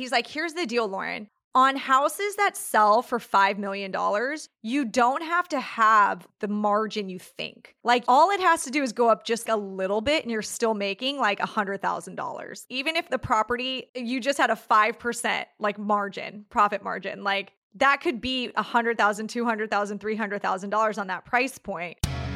He's like, here's the deal, Lauren. On houses that sell for $5 million, you don't have to have the margin you think. Like, all it has to do is go up just a little bit and you're still making like $100,000. Even if the property, you just had a 5% like margin, profit margin, like that could be $100,000, $200,000, $300,000 on that price point.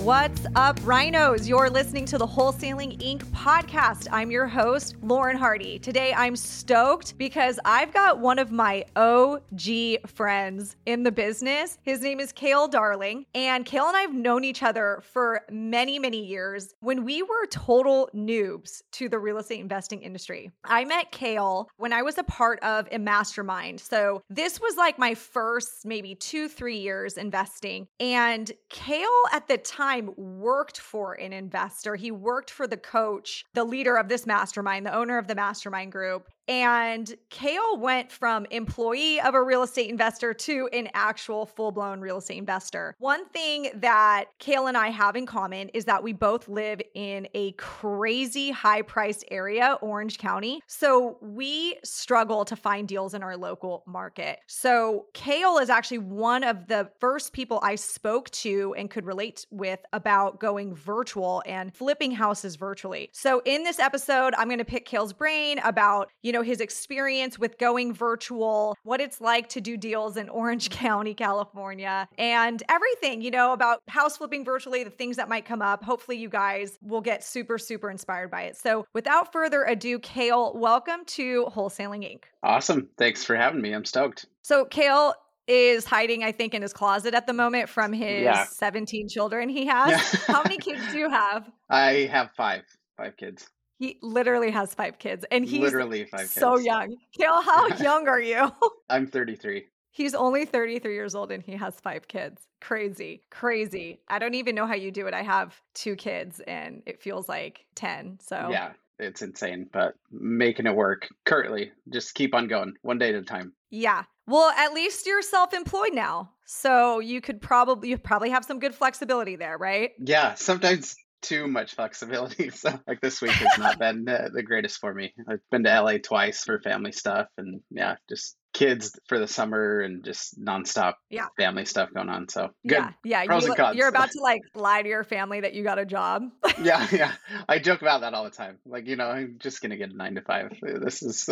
What's up, rhinos? You're listening to the Wholesaling Inc. podcast. I'm your host, Lauren Hardy. Today, I'm stoked because I've got one of my OG friends in the business. His name is Kale Darling, and Kale and I have known each other for many, many years when we were total noobs to the real estate investing industry. I met Kale when I was a part of a mastermind. So, this was like my first maybe two, three years investing. And Kale at the time, time worked for an investor. He worked for the coach, the leader of this mastermind, the owner of the mastermind group. And Kale went from employee of a real estate investor to an actual full blown real estate investor. One thing that Kale and I have in common is that we both live in a crazy high priced area, Orange County. So we struggle to find deals in our local market. So Kale is actually one of the first people I spoke to and could relate with about going virtual and flipping houses virtually. So in this episode, I'm going to pick Kale's brain about, you you know, his experience with going virtual, what it's like to do deals in Orange County, California, and everything, you know, about house flipping virtually, the things that might come up. Hopefully, you guys will get super, super inspired by it. So, without further ado, Kale, welcome to Wholesaling Inc. Awesome. Thanks for having me. I'm stoked. So, Kale, is hiding, I think, in his closet at the moment from his yeah. 17 children he has. Yeah. How many kids do you have? I have five, five kids. He literally has five kids, and he's literally five so young. Kale, how young are you? I'm 33. He's only 33 years old and he has five kids. Crazy, crazy. I don't even know how you do it. I have two kids and it feels like 10. So, yeah, it's insane, but making it work currently. Just keep on going one day at a time. Yeah. Well, at least you're self-employed now. So you could probably you probably have some good flexibility there, right? Yeah, sometimes too much flexibility. So like this week has not been uh, the greatest for me. I've been to LA twice for family stuff and yeah, just kids for the summer and just nonstop yeah. family stuff going on. So good. Yeah, yeah. Pros you, You're about to like lie to your family that you got a job. yeah, yeah. I joke about that all the time. Like you know, I'm just gonna get a nine to five. This is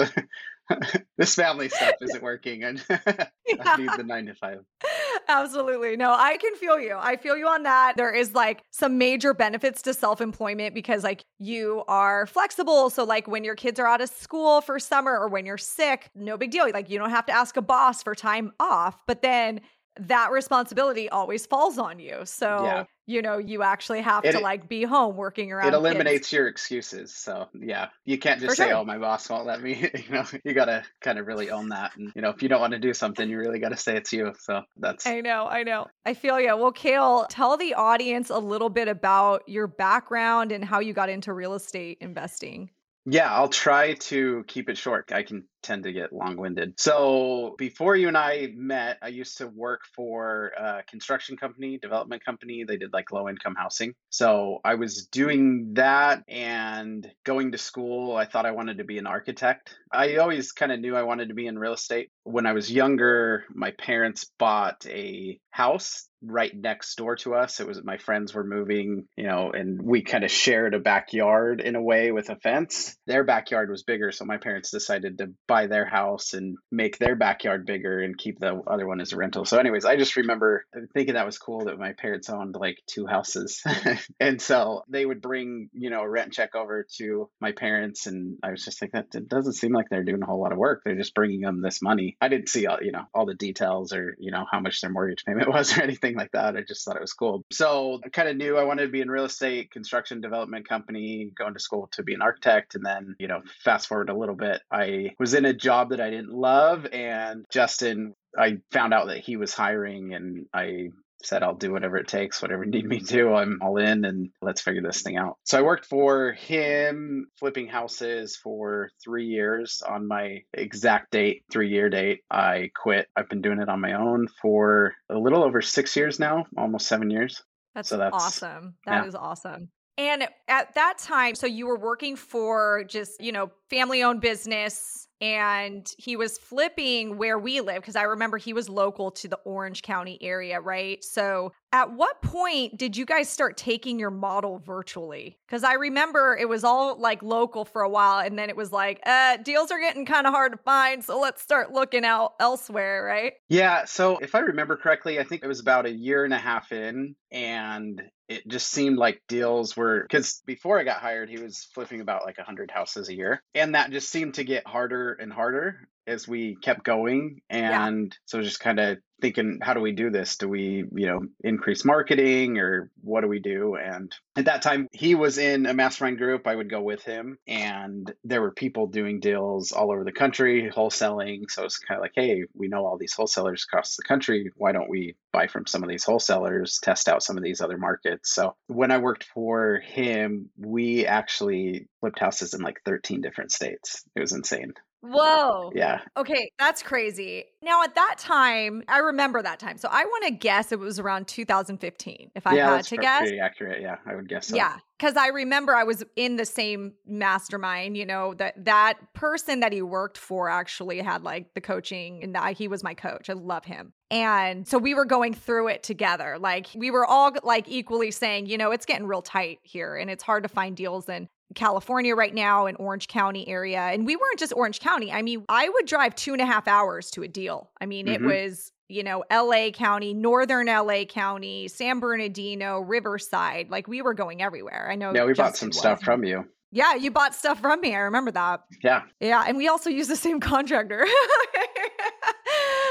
this family stuff isn't working, and I need the nine to five. Absolutely. No, I can feel you. I feel you on that. There is like some major benefits to self employment because, like, you are flexible. So, like, when your kids are out of school for summer or when you're sick, no big deal. Like, you don't have to ask a boss for time off. But then that responsibility always falls on you. So, yeah. you know, you actually have it, to like be home working around. It eliminates kids. your excuses. So, yeah, you can't just For say, sure. "Oh, my boss won't let me." you know, you got to kind of really own that. And you know, if you don't want to do something, you really got to say it's you. So that's. I know, I know, I feel you. Well, Kale, tell the audience a little bit about your background and how you got into real estate investing. Yeah, I'll try to keep it short. I can tend to get long winded. So before you and I met, I used to work for a construction company, development company. They did like low income housing. So I was doing that and going to school. I thought I wanted to be an architect. I always kind of knew I wanted to be in real estate. When I was younger, my parents bought a house right next door to us. It was my friends were moving, you know, and we kind of shared a backyard in a way with a fence. Their backyard was bigger, so my parents decided to buy their house and make their backyard bigger and keep the other one as a rental. So, anyways, I just remember thinking that was cool that my parents owned like two houses. and so they would bring, you know, a rent check over to my parents. And I was just like, that it doesn't seem like they're doing a whole lot of work. They're just bringing them this money. I didn't see all, you know, all the details or, you know, how much their mortgage payment was or anything like that. I just thought it was cool. So I kind of knew I wanted to be in real estate, construction development company, going to school to be an architect. And then, you know, fast forward a little bit, I was in in a job that I didn't love. And Justin, I found out that he was hiring and I said I'll do whatever it takes, whatever you need me to. I'm all in and let's figure this thing out. So I worked for him flipping houses for three years on my exact date, three year date. I quit. I've been doing it on my own for a little over six years now, almost seven years. That's, so that's awesome. That yeah. is awesome. And at that time, so you were working for just, you know, family owned business and he was flipping where we live because I remember he was local to the Orange County area, right? So, at what point did you guys start taking your model virtually? Because I remember it was all like local for a while, and then it was like, uh, deals are getting kind of hard to find, so let's start looking out elsewhere, right? Yeah. So, if I remember correctly, I think it was about a year and a half in, and it just seemed like deals were because before I got hired, he was flipping about like 100 houses a year. And that just seemed to get harder and harder as we kept going. And yeah. so just kind of thinking, how do we do this? Do we, you know, increase marketing or what do we do? And at that time, he was in a mastermind group. I would go with him, and there were people doing deals all over the country, wholesaling. So it's kind of like, hey, we know all these wholesalers across the country. Why don't we buy from some of these wholesalers, test out some of these other markets? So when I worked for him, we actually flipped houses in like 13 different states. It was insane. Whoa. Yeah. Okay, that's crazy. Now, at that time, I remember that time. So I want to guess it was around 2015, if I yeah, had to guess. Pretty accurate. Yeah, I would guess so. Yeah, because I remember I was in the same mastermind. You know that that person that he worked for actually had like the coaching, and I, he was my coach. I love him. And so we were going through it together. Like we were all like equally saying, you know, it's getting real tight here and it's hard to find deals. And California right now in Orange County area. And we weren't just Orange County. I mean, I would drive two and a half hours to a deal. I mean, mm-hmm. it was, you know, LA County, Northern LA County, San Bernardino, Riverside. Like we were going everywhere. I know. Yeah, we Justin bought some was. stuff from you. Yeah, you bought stuff from me. I remember that. Yeah. Yeah. And we also use the same contractor.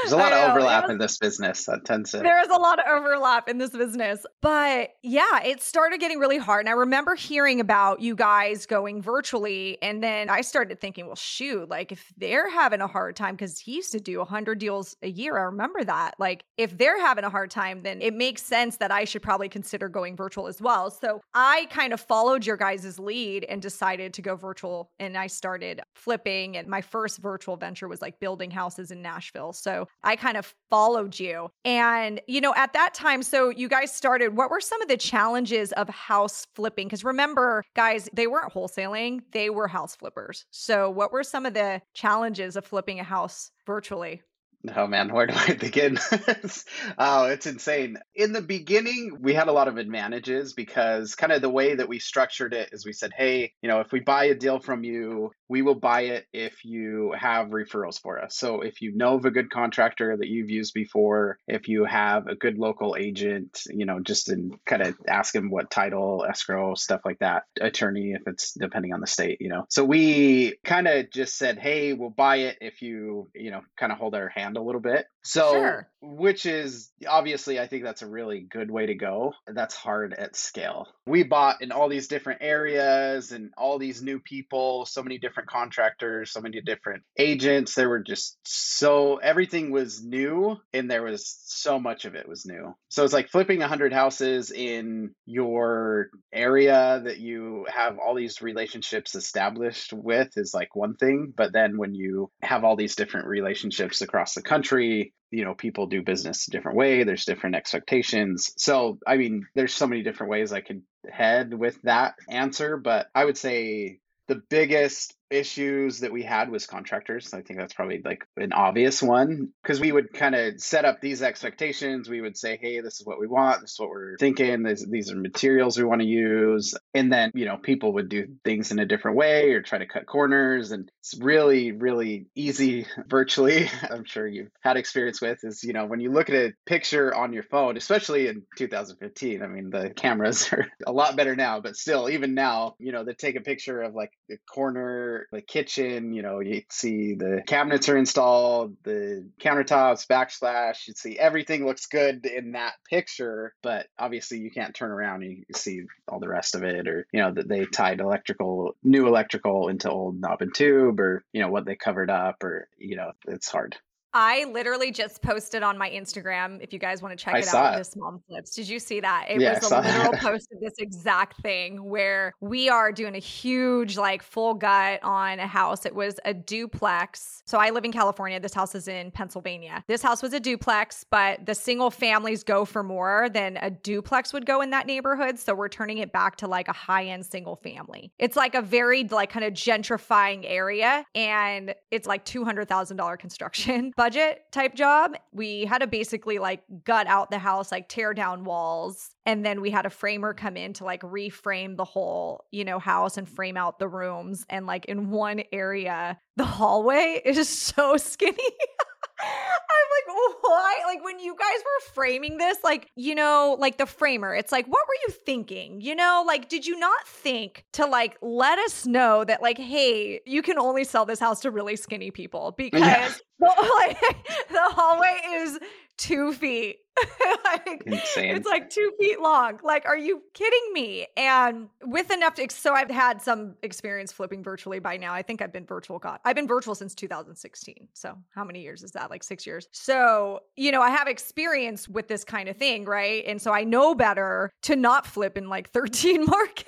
There's a lot of overlap was, in this business. That tends to. There is a lot of overlap in this business. But yeah, it started getting really hard. And I remember hearing about you guys going virtually. And then I started thinking, well, shoot, like if they're having a hard time, because he used to do 100 deals a year. I remember that. Like if they're having a hard time, then it makes sense that I should probably consider going virtual as well. So I kind of followed your guys' lead and decided to go virtual. And I started flipping. And my first virtual venture was like building houses in Nashville. So I kind of followed you. And, you know, at that time, so you guys started, what were some of the challenges of house flipping? Because remember, guys, they weren't wholesaling, they were house flippers. So, what were some of the challenges of flipping a house virtually? Oh man, where do I begin? oh, it's insane. In the beginning, we had a lot of advantages because kind of the way that we structured it is we said, hey, you know, if we buy a deal from you, we will buy it if you have referrals for us. So if you know of a good contractor that you've used before, if you have a good local agent, you know, just in kind of ask them what title, escrow, stuff like that, attorney, if it's depending on the state, you know. So we kind of just said, hey, we'll buy it if you, you know, kind of hold our hand a little bit. So, sure. which is obviously, I think that's a really good way to go. That's hard at scale. We bought in all these different areas and all these new people, so many different contractors, so many different agents. There were just so everything was new and there was so much of it was new. So it's like flipping 100 houses in your area that you have all these relationships established with is like one thing. But then when you have all these different relationships across the country, you know people do business a different way there's different expectations. So i mean there's so many different ways i could head with that answer but i would say the biggest issues that we had was contractors. I think that's probably like an obvious one because we would kind of set up these expectations. We would say, hey, this is what we want. This is what we're thinking. This, these are materials we want to use. And then, you know, people would do things in a different way or try to cut corners. And it's really, really easy virtually. I'm sure you've had experience with is, you know, when you look at a picture on your phone, especially in 2015, I mean, the cameras are a lot better now, but still, even now, you know, they take a picture of like a corner the kitchen, you know, you see the cabinets are installed, the countertops, backsplash, you see everything looks good in that picture, but obviously you can't turn around and see all the rest of it or, you know, that they tied electrical, new electrical into old knob and tube or, you know, what they covered up or, you know, it's hard. I literally just posted on my Instagram. If you guys want to check it out, it. this mom flips. Did you see that? It yeah, was a literal post of this exact thing where we are doing a huge, like, full gut on a house. It was a duplex. So I live in California. This house is in Pennsylvania. This house was a duplex, but the single families go for more than a duplex would go in that neighborhood. So we're turning it back to like a high end single family. It's like a very, like, kind of gentrifying area, and it's like two hundred thousand dollar construction budget type job. We had to basically like gut out the house, like tear down walls. And then we had a framer come in to like reframe the whole, you know, house and frame out the rooms. And like in one area, the hallway is so skinny. I'm like, why? Like, when you guys were framing this, like, you know, like the framer, it's like, what were you thinking? You know, like, did you not think to like let us know that, like, hey, you can only sell this house to really skinny people because yeah. the, like, the hallway is two feet. like, Insane. It's like two feet long. Like, are you kidding me? And with enough, to, so I've had some experience flipping virtually by now. I think I've been virtual. God, I've been virtual since 2016. So how many years is that? Like six years. So you know, I have experience with this kind of thing, right? And so I know better to not flip in like 13 markets.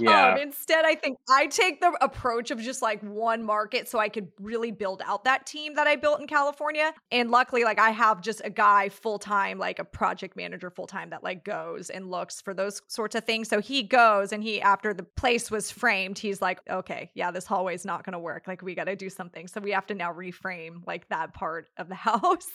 Yeah. Um, instead, I think I take the approach of just like one market so I could really build out that team that I built in California. And luckily, like I have just a guy full time, like a project manager full time that like goes and looks for those sorts of things. So he goes and he, after the place was framed, he's like, okay, yeah, this hallway is not going to work. Like we got to do something. So we have to now reframe like that part of the house.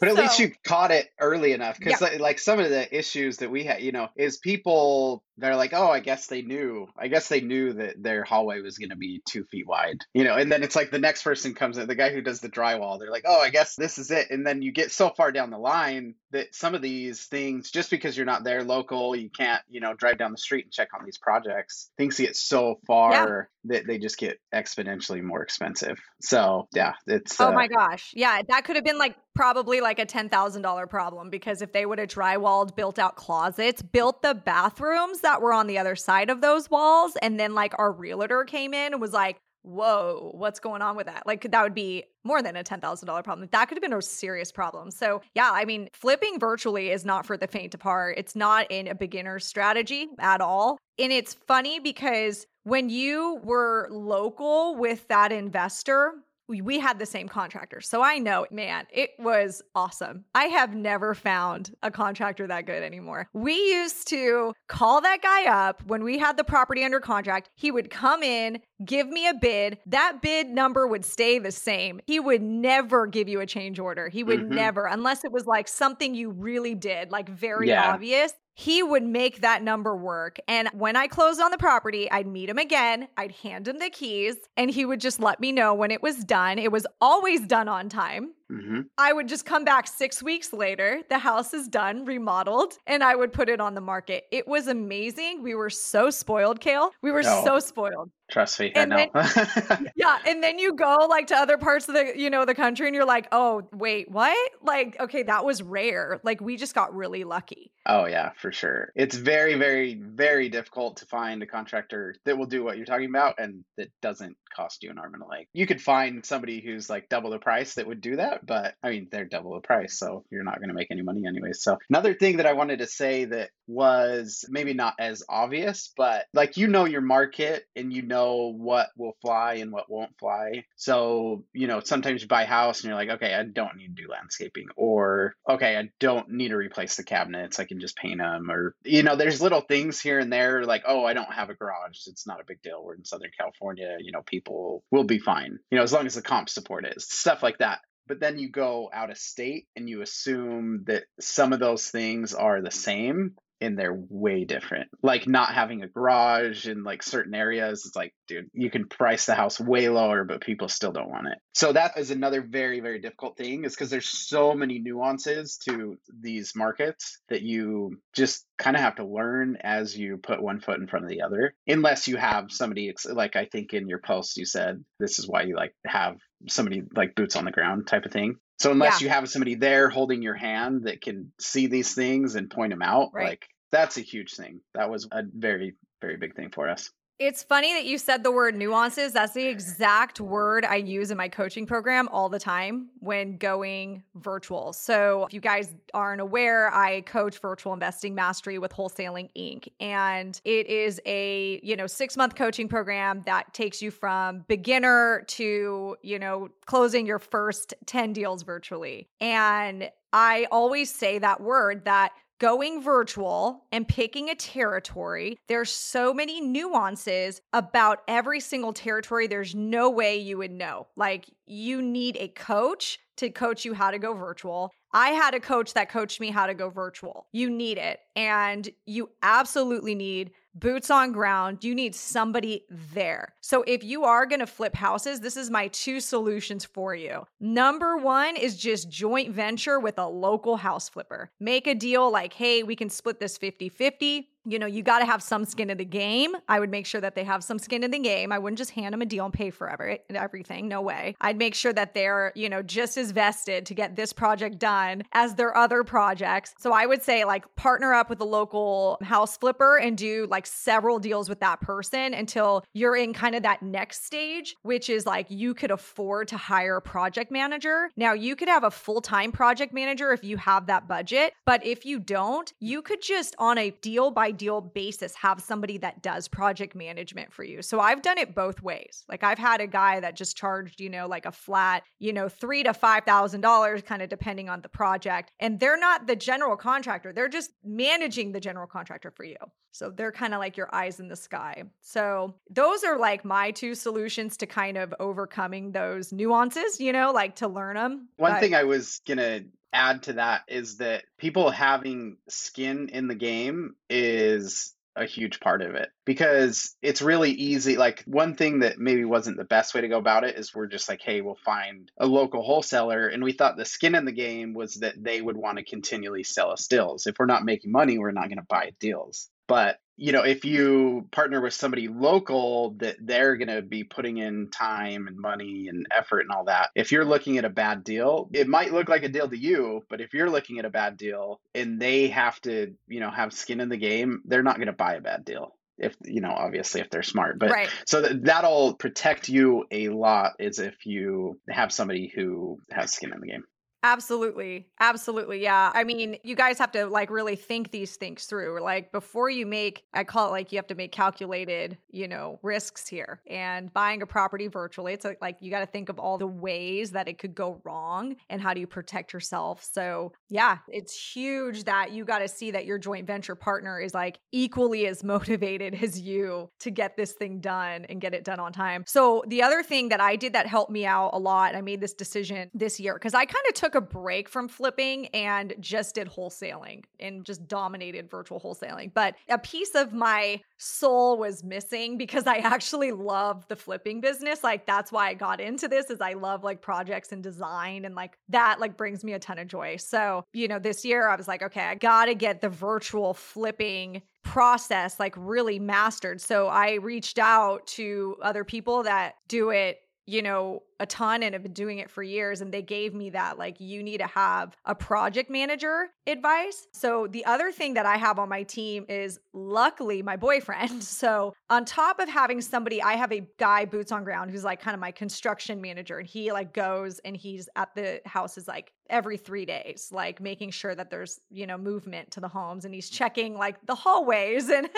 But at so, least you caught it early enough because yeah. like, like some of the issues that we had, you know, is people they're like, oh, I guess they knew. I guess they knew that their hallway was going to be two feet wide, you know. And then it's like the next person comes in, the guy who does the drywall. They're like, oh, I guess this is it. And then you get so far down the line that some of these things, just because you're not there local, you can't, you know, drive down the street and check on these projects. Things get so far yeah. that they just get exponentially more expensive. So yeah, it's. Oh uh, my gosh, yeah, that could have been like probably like a $10,000 problem because if they would have drywalled, built out closets, built the bathrooms that were on the other side of those walls, and then like our realtor came in and was like, whoa, what's going on with that? Like that would be more than a $10,000 problem. That could have been a serious problem. So, yeah, I mean, flipping virtually is not for the faint of heart. It's not in a beginner strategy at all. And it's funny because when you were local with that investor, we had the same contractor. So I know, man, it was awesome. I have never found a contractor that good anymore. We used to call that guy up when we had the property under contract. He would come in, give me a bid. That bid number would stay the same. He would never give you a change order. He would mm-hmm. never, unless it was like something you really did, like very yeah. obvious he would make that number work. And when I closed on the property, I'd meet him again. I'd hand him the keys and he would just let me know when it was done. It was always done on time. Mm-hmm. I would just come back six weeks later. The house is done, remodeled, and I would put it on the market. It was amazing. We were so spoiled, Kale. We were oh. so spoiled. Trust me, and I know. Then, yeah, and then you go like to other parts of the you know the country, and you're like, oh wait, what? Like, okay, that was rare. Like we just got really lucky. Oh yeah, for sure. It's very, very, very difficult to find a contractor that will do what you're talking about and that doesn't cost you an arm and a leg. You could find somebody who's like double the price that would do that, but I mean they're double the price, so you're not going to make any money anyway. So another thing that I wanted to say that was maybe not as obvious, but like you know your market and you know what will fly and what won't fly. So, you know, sometimes you buy a house and you're like, okay, I don't need to do landscaping or okay, I don't need to replace the cabinets. I can just paint them or you know, there's little things here and there like, oh, I don't have a garage. It's not a big deal. We're in Southern California, you know, people will be fine. You know, as long as the comp support is. Stuff like that but then you go out of state and you assume that some of those things are the same and they're way different. Like not having a garage in like certain areas, it's like, dude, you can price the house way lower, but people still don't want it. So that is another very, very difficult thing is because there's so many nuances to these markets that you just kind of have to learn as you put one foot in front of the other, unless you have somebody like I think in your post you said this is why you like have somebody like boots on the ground type of thing. So unless yeah. you have somebody there holding your hand that can see these things and point them out, right. like that's a huge thing. That was a very very big thing for us. It's funny that you said the word nuances. That's the exact word I use in my coaching program all the time when going virtual. So, if you guys aren't aware, I coach virtual investing mastery with Wholesaling Inc. And it is a, you know, 6-month coaching program that takes you from beginner to, you know, closing your first 10 deals virtually. And I always say that word that going virtual and picking a territory, there's so many nuances about every single territory. There's no way you would know. Like, you need a coach to coach you how to go virtual. I had a coach that coached me how to go virtual. You need it. And you absolutely need boots on ground. You need somebody there. So if you are going to flip houses, this is my two solutions for you. Number one is just joint venture with a local house flipper. Make a deal like, hey, we can split this 50 50 you know, you got to have some skin in the game. I would make sure that they have some skin in the game. I wouldn't just hand them a deal and pay for every, everything. No way. I'd make sure that they're, you know, just as vested to get this project done as their other projects. So I would say, like, partner up with a local house flipper and do like several deals with that person until you're in kind of that next stage, which is like you could afford to hire a project manager. Now, you could have a full time project manager if you have that budget. But if you don't, you could just on a deal by ideal basis have somebody that does project management for you. So I've done it both ways. Like I've had a guy that just charged, you know, like a flat, you know, three to five thousand dollars, kind of depending on the project. And they're not the general contractor, they're just managing the general contractor for you. So they're kind of like your eyes in the sky. So those are like my two solutions to kind of overcoming those nuances, you know, like to learn them. One but- thing I was gonna add to that is that people having skin in the game is a huge part of it because it's really easy. Like, one thing that maybe wasn't the best way to go about it is we're just like, hey, we'll find a local wholesaler. And we thought the skin in the game was that they would want to continually sell us deals. If we're not making money, we're not going to buy deals. But you know, if you partner with somebody local that they're going to be putting in time and money and effort and all that, if you're looking at a bad deal, it might look like a deal to you, but if you're looking at a bad deal and they have to, you know, have skin in the game, they're not going to buy a bad deal. If you know obviously if they're smart but right. so that, that'll protect you a lot is if you have somebody who has skin in the game Absolutely. Absolutely. Yeah. I mean, you guys have to like really think these things through. Like before you make, I call it like you have to make calculated, you know, risks here. And buying a property virtually, it's like you got to think of all the ways that it could go wrong and how do you protect yourself. So, yeah, it's huge that you got to see that your joint venture partner is like equally as motivated as you to get this thing done and get it done on time. So, the other thing that I did that helped me out a lot, I made this decision this year because I kind of took took a break from flipping and just did wholesaling and just dominated virtual wholesaling. But a piece of my soul was missing because I actually love the flipping business. Like that's why I got into this is I love like projects and design and like that like brings me a ton of joy. So, you know, this year I was like, okay, I got to get the virtual flipping process like really mastered. So I reached out to other people that do it you know, a ton and have been doing it for years. And they gave me that, like, you need to have a project manager advice. So, the other thing that I have on my team is luckily my boyfriend. So, on top of having somebody, I have a guy boots on ground who's like kind of my construction manager. And he like goes and he's at the houses like every three days, like making sure that there's, you know, movement to the homes and he's checking like the hallways. And,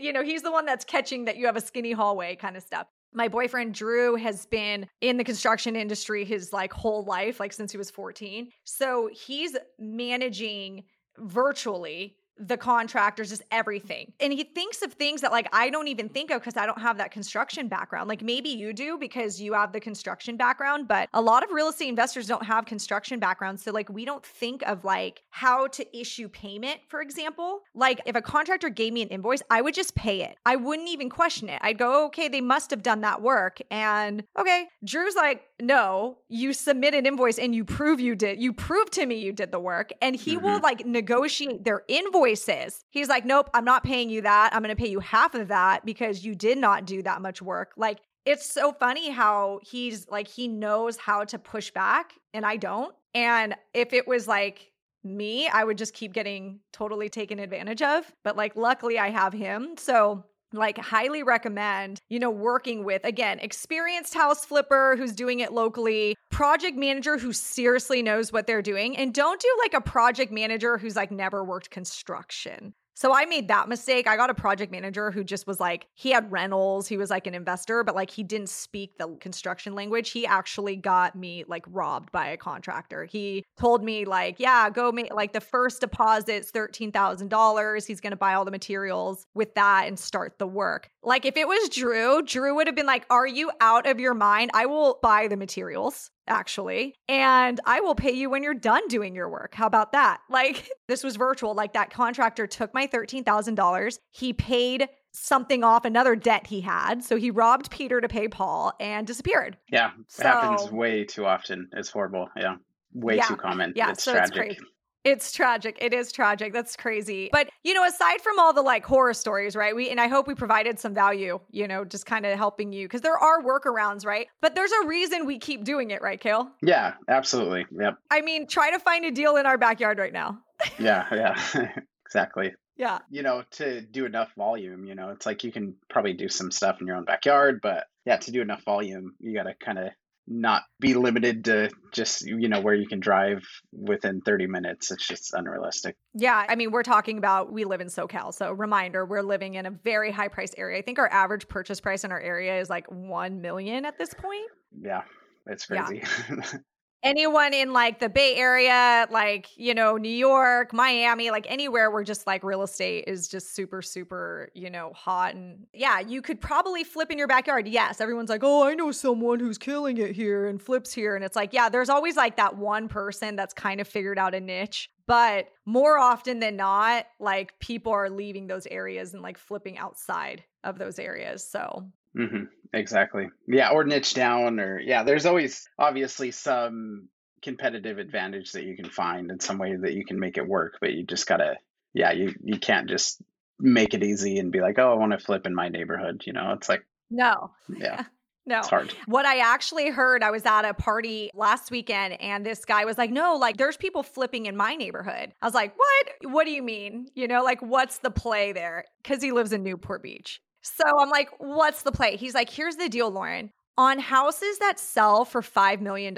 you know, he's the one that's catching that you have a skinny hallway kind of stuff my boyfriend Drew has been in the construction industry his like whole life, like since he was 14. So he's managing virtually the contractors, just everything. And he thinks of things that like I don't even think of because I don't have that construction background. Like maybe you do because you have the construction background, but a lot of real estate investors don't have construction backgrounds. So like we don't think of like how to issue payment, for example. Like if a contractor gave me an invoice, I would just pay it. I wouldn't even question it. I'd go, okay, they must have done that work. And okay, Drew's like, no, you submit an invoice and you prove you did. You prove to me you did the work. And he mm-hmm. will like negotiate their invoices. He's like, nope, I'm not paying you that. I'm going to pay you half of that because you did not do that much work. Like, it's so funny how he's like, he knows how to push back and I don't. And if it was like me, I would just keep getting totally taken advantage of. But like, luckily, I have him. So like highly recommend you know working with again experienced house flipper who's doing it locally project manager who seriously knows what they're doing and don't do like a project manager who's like never worked construction so I made that mistake. I got a project manager who just was like, he had rentals, he was like an investor, but like he didn't speak the construction language. He actually got me like robbed by a contractor. He told me, like, yeah, go make like the first deposit's $13,000. He's going to buy all the materials with that and start the work. Like if it was Drew, Drew would have been like, are you out of your mind? I will buy the materials actually. And I will pay you when you're done doing your work. How about that? Like, this was virtual. Like, that contractor took my $13,000. He paid something off another debt he had. So he robbed Peter to pay Paul and disappeared. Yeah. It so, happens way too often. It's horrible. Yeah. Way yeah, too common. Yeah. It's so tragic. It's crazy. It's tragic. It is tragic. That's crazy. But, you know, aside from all the like horror stories, right? We, and I hope we provided some value, you know, just kind of helping you because there are workarounds, right? But there's a reason we keep doing it, right, Kale? Yeah, absolutely. Yep. I mean, try to find a deal in our backyard right now. yeah, yeah, exactly. Yeah. You know, to do enough volume, you know, it's like you can probably do some stuff in your own backyard, but yeah, to do enough volume, you got to kind of not be limited to just you know where you can drive within 30 minutes. It's just unrealistic. Yeah i mean we're talking about we live in socal so reminder we're living in a very high price area. I think our average purchase price in our area is like 1 million at this point. Yeah it's crazy. yeah. anyone in like the Bay Area, like, you know, New York, Miami, like anywhere where just like real estate is just super, super, you know, hot. And yeah, you could probably flip in your backyard. Yes. Everyone's like, oh, I know someone who's killing it here and flips here. And it's like, yeah, there's always like that one person that's kind of figured out a niche. But more often than not, like people are leaving those areas and like flipping outside of those areas. So Mm-hmm. Exactly. Yeah, or niche down, or yeah. There's always obviously some competitive advantage that you can find in some way that you can make it work, but you just gotta, yeah, you you can't just make it easy and be like, oh, I want to flip in my neighborhood. You know, it's like no, yeah. No. It's hard. What I actually heard, I was at a party last weekend and this guy was like, No, like there's people flipping in my neighborhood. I was like, What? What do you mean? You know, like what's the play there? Because he lives in Newport Beach. So I'm like, what's the play? He's like, here's the deal, Lauren. On houses that sell for $5 million,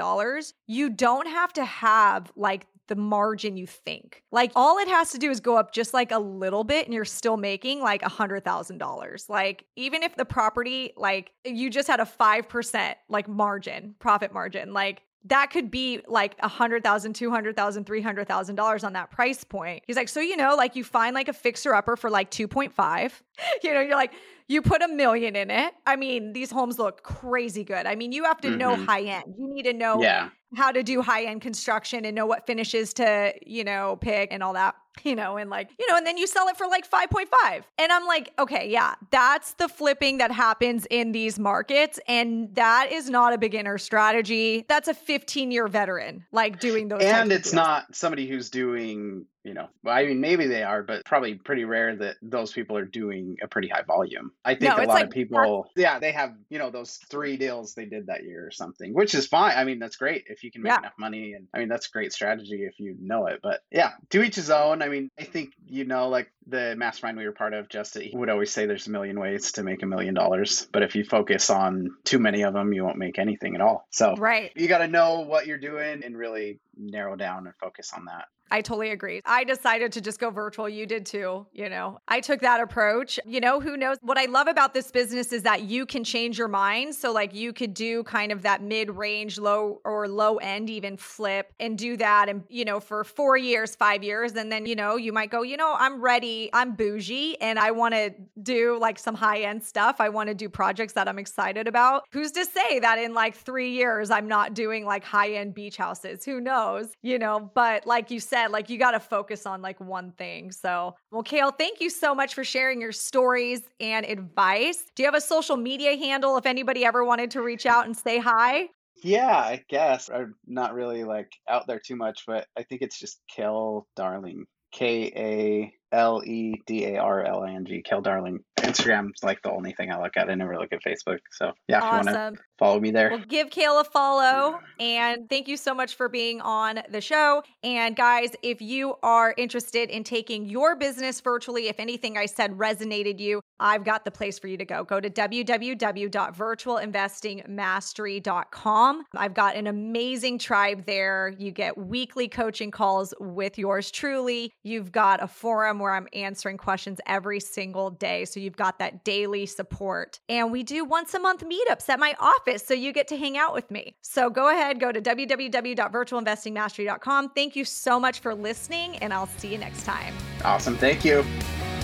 you don't have to have like the margin you think. Like all it has to do is go up just like a little bit and you're still making like a hundred thousand dollars. Like even if the property, like you just had a 5% like margin, profit margin, like that could be like a hundred thousand, two hundred thousand, three hundred thousand dollars on that price point. He's like, so you know, like you find like a fixer upper for like 2.5. You know, you're like, you put a million in it. I mean, these homes look crazy good. I mean, you have to mm-hmm. know high end. You need to know yeah. How to do high end construction and know what finishes to, you know, pick and all that, you know, and like, you know, and then you sell it for like 5.5. And I'm like, okay, yeah, that's the flipping that happens in these markets. And that is not a beginner strategy. That's a 15 year veteran, like doing those. And it's not somebody who's doing you know i mean maybe they are but probably pretty rare that those people are doing a pretty high volume i think no, a lot like, of people yeah they have you know those three deals they did that year or something which is fine i mean that's great if you can make yeah. enough money and i mean that's great strategy if you know it but yeah to each his own i mean i think you know like the mastermind we were part of just he would always say there's a million ways to make a million dollars but if you focus on too many of them you won't make anything at all. So right. you got to know what you're doing and really narrow down and focus on that I totally agree. I decided to just go virtual. You did too. You know, I took that approach. You know, who knows? What I love about this business is that you can change your mind. So, like, you could do kind of that mid range, low or low end, even flip and do that. And, you know, for four years, five years. And then, you know, you might go, you know, I'm ready. I'm bougie and I want to do like some high end stuff. I want to do projects that I'm excited about. Who's to say that in like three years, I'm not doing like high end beach houses? Who knows? You know, but like you said, said, like you got to focus on like one thing. So, well, Kale, thank you so much for sharing your stories and advice. Do you have a social media handle if anybody ever wanted to reach out and say hi? Yeah, I guess. I'm not really like out there too much, but I think it's just Kale Darling. K A L E D A R L I N G, Kel Darling. Instagram's like the only thing I look at. I never look at Facebook. So yeah, if awesome. you want to follow me there. Well, give Kale a follow. And thank you so much for being on the show. And guys, if you are interested in taking your business virtually, if anything I said resonated you, I've got the place for you to go. Go to www.virtualinvestingmastery.com. I've got an amazing tribe there. You get weekly coaching calls with yours truly. You've got a forum where I'm answering questions every single day. So you've got that daily support. And we do once a month meetups at my office. So you get to hang out with me. So go ahead, go to www.virtualinvestingmastery.com. Thank you so much for listening, and I'll see you next time. Awesome. Thank you.